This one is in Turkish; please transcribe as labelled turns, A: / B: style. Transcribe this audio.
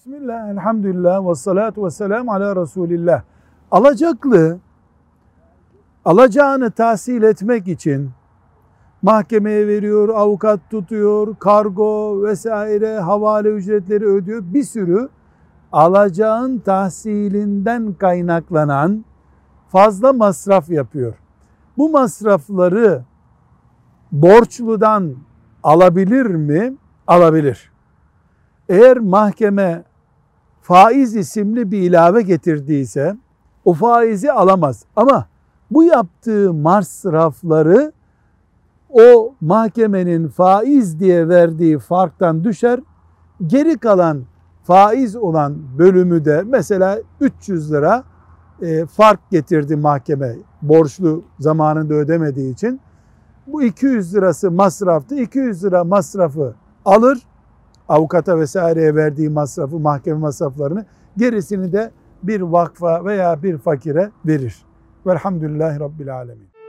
A: Bismillah, elhamdülillah, ve salatu ve selamu ala Resulillah. Alacaklı, alacağını tahsil etmek için mahkemeye veriyor, avukat tutuyor, kargo vesaire havale ücretleri ödüyor. Bir sürü alacağın tahsilinden kaynaklanan fazla masraf yapıyor. Bu masrafları borçludan alabilir mi? Alabilir. Eğer mahkeme faiz isimli bir ilave getirdiyse o faizi alamaz. Ama bu yaptığı masrafları o mahkemenin faiz diye verdiği farktan düşer. Geri kalan faiz olan bölümü de mesela 300 lira e, fark getirdi mahkeme borçlu zamanında ödemediği için. Bu 200 lirası masraftı. 200 lira masrafı alır. Avukata vesaireye verdiği masrafı, mahkeme masraflarını gerisini de bir vakfa veya bir fakire verir. Velhamdülillahi Rabbil Alemin.